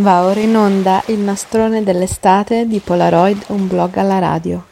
Va ora in onda il nastrone dell'estate di Polaroid Un blog alla radio.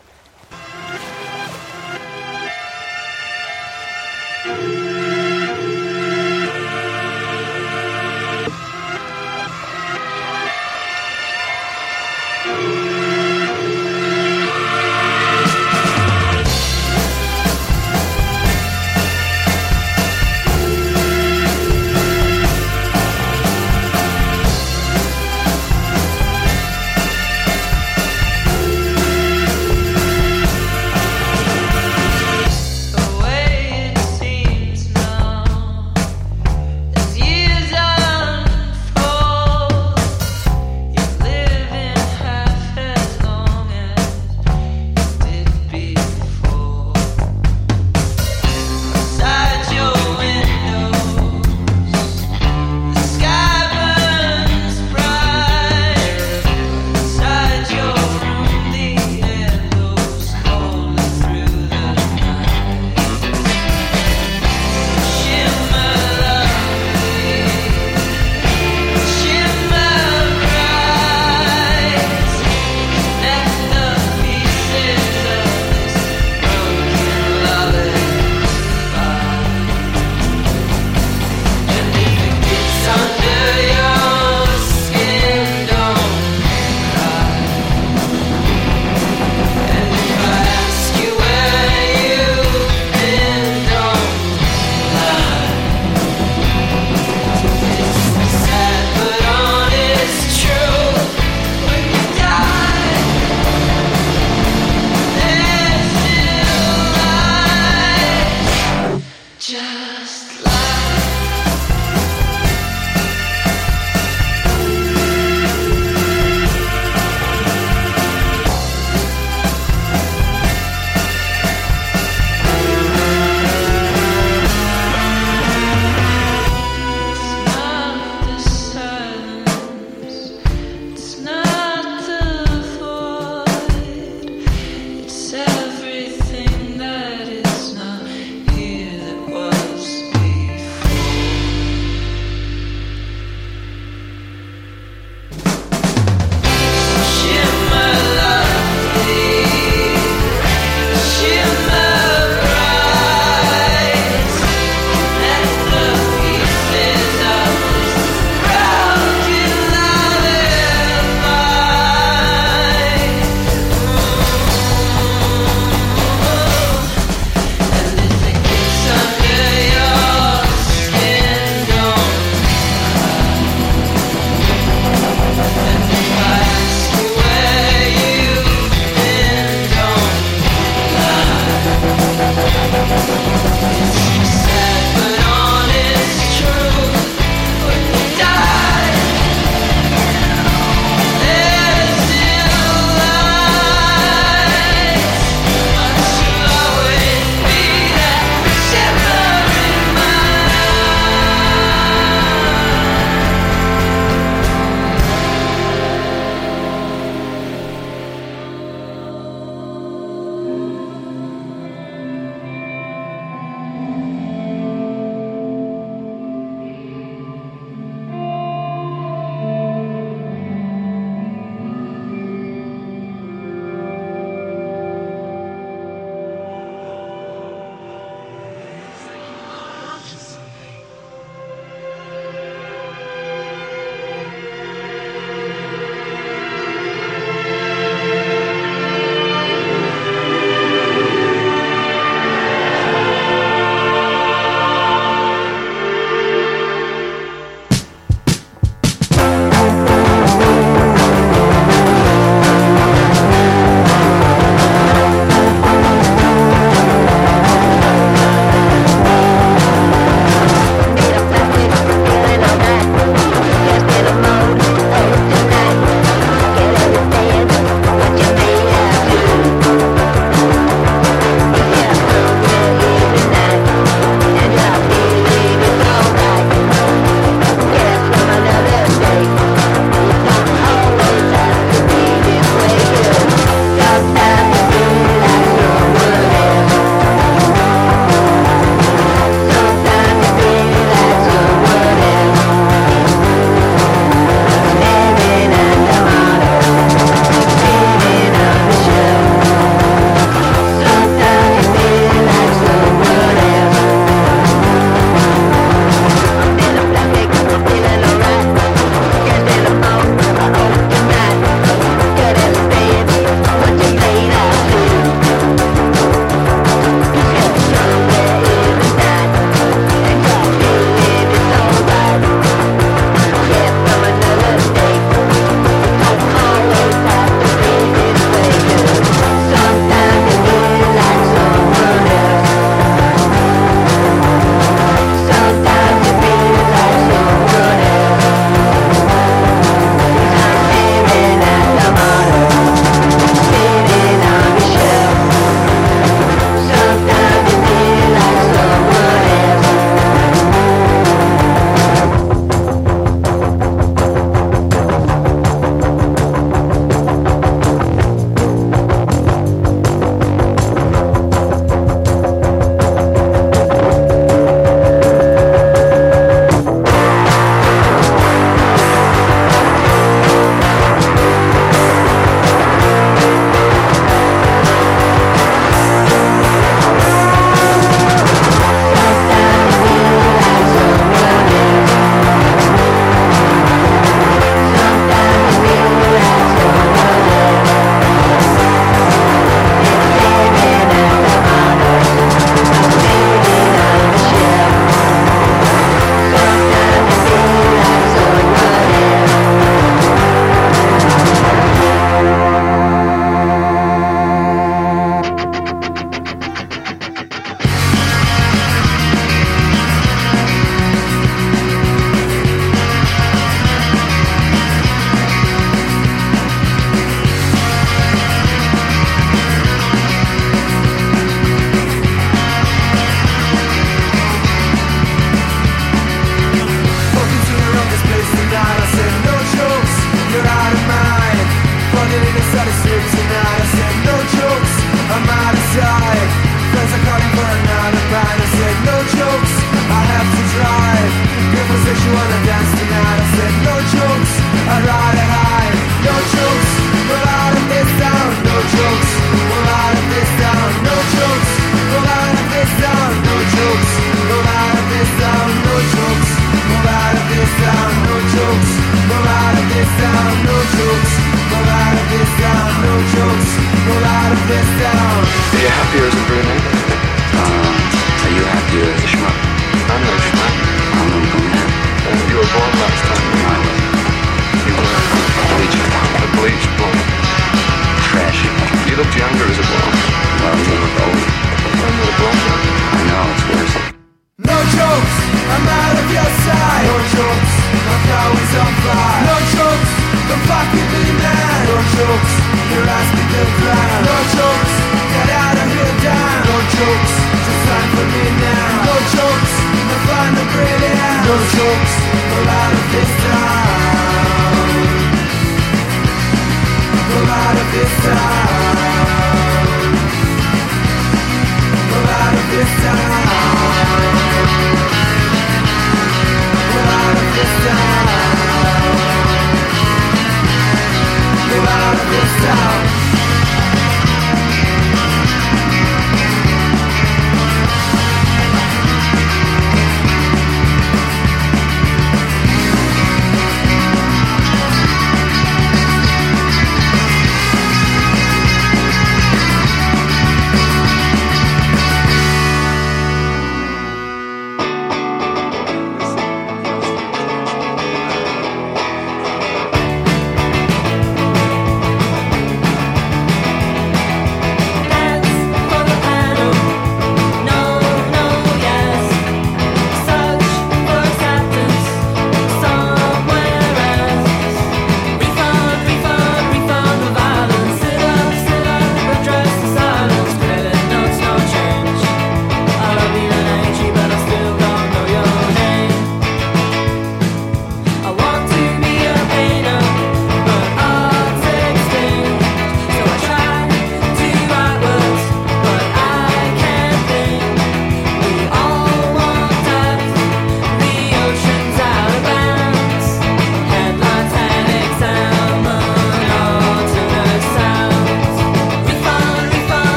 los ojos lies.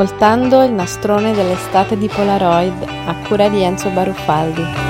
ascoltando Il nastrone dell'estate di Polaroid a cura di Enzo Baruffaldi.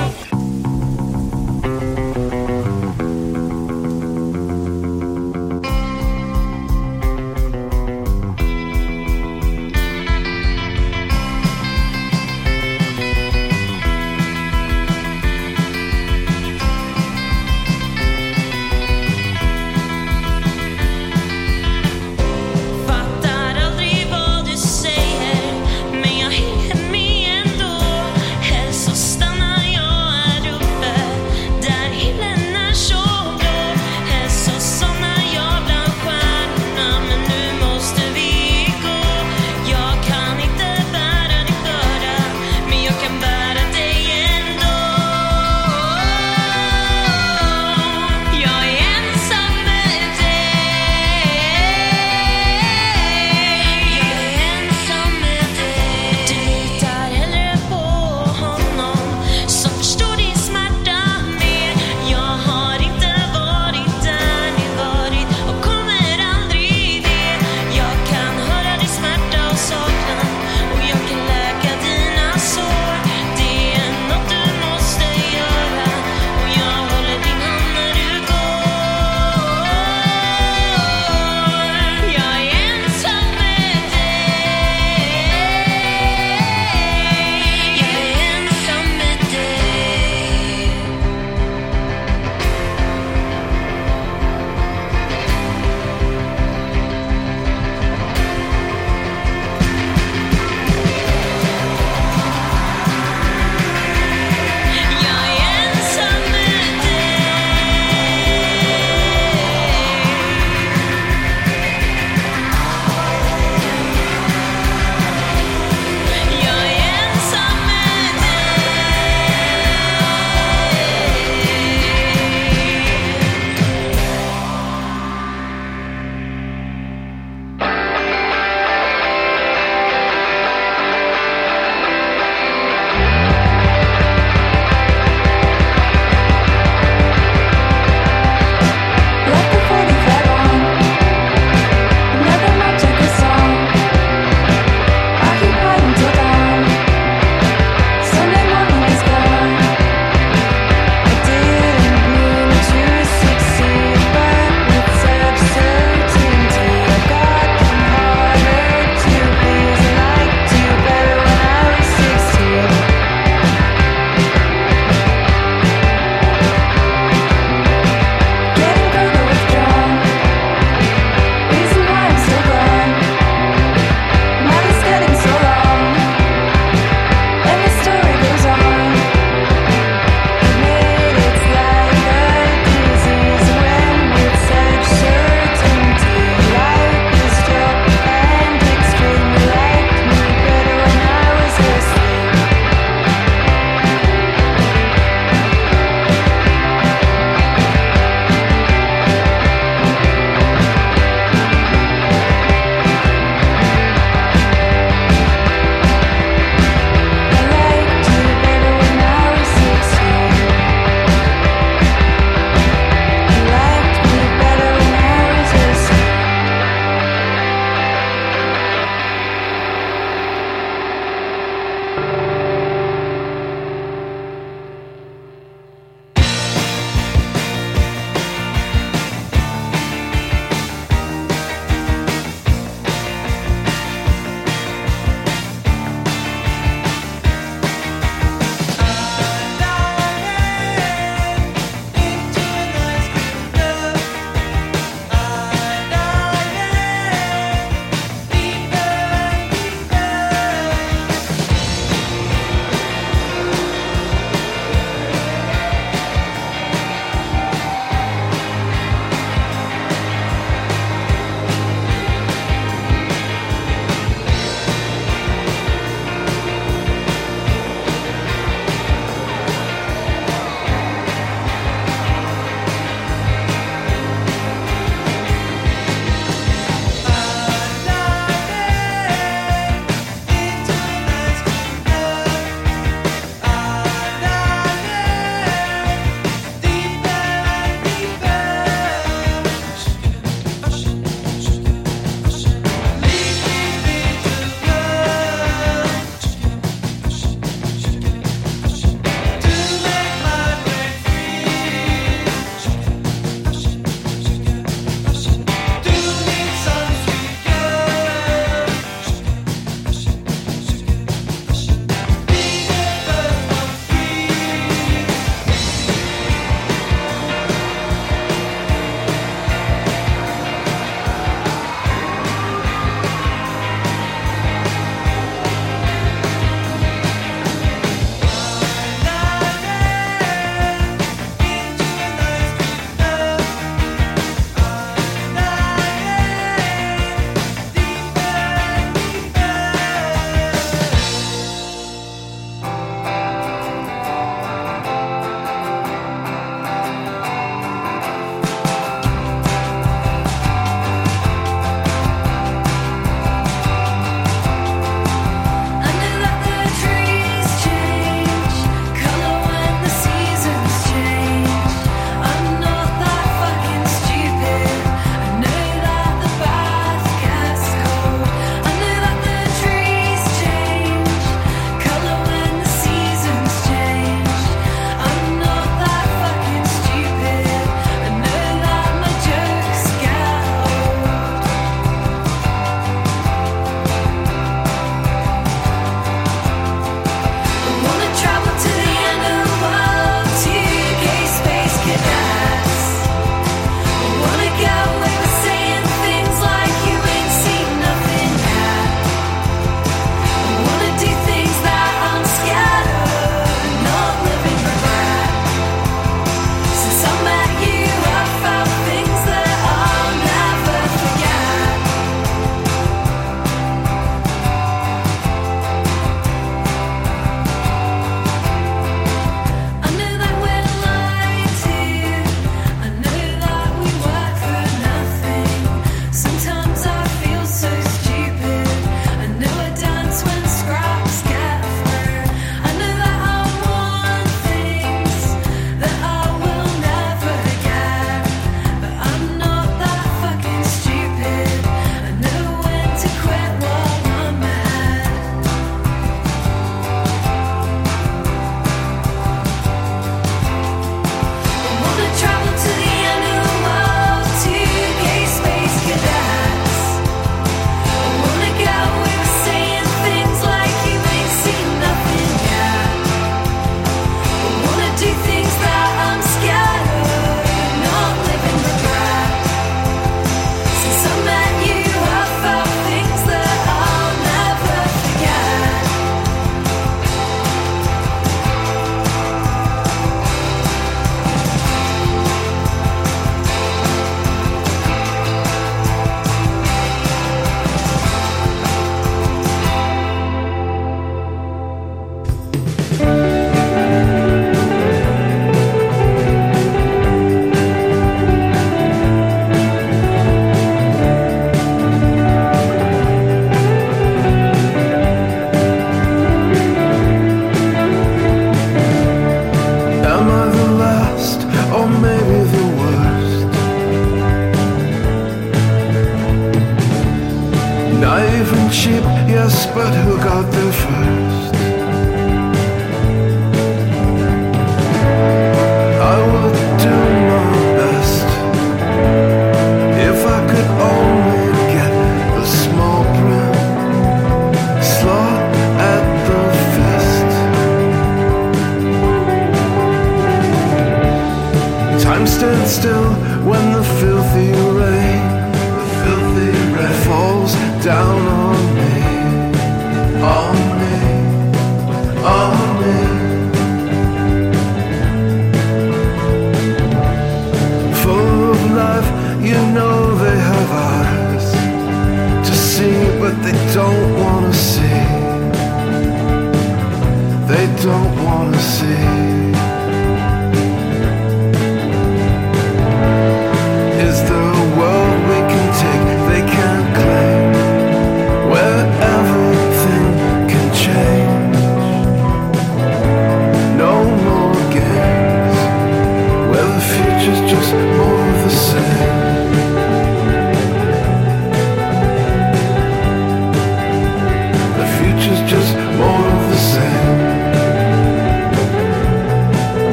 Down on me, on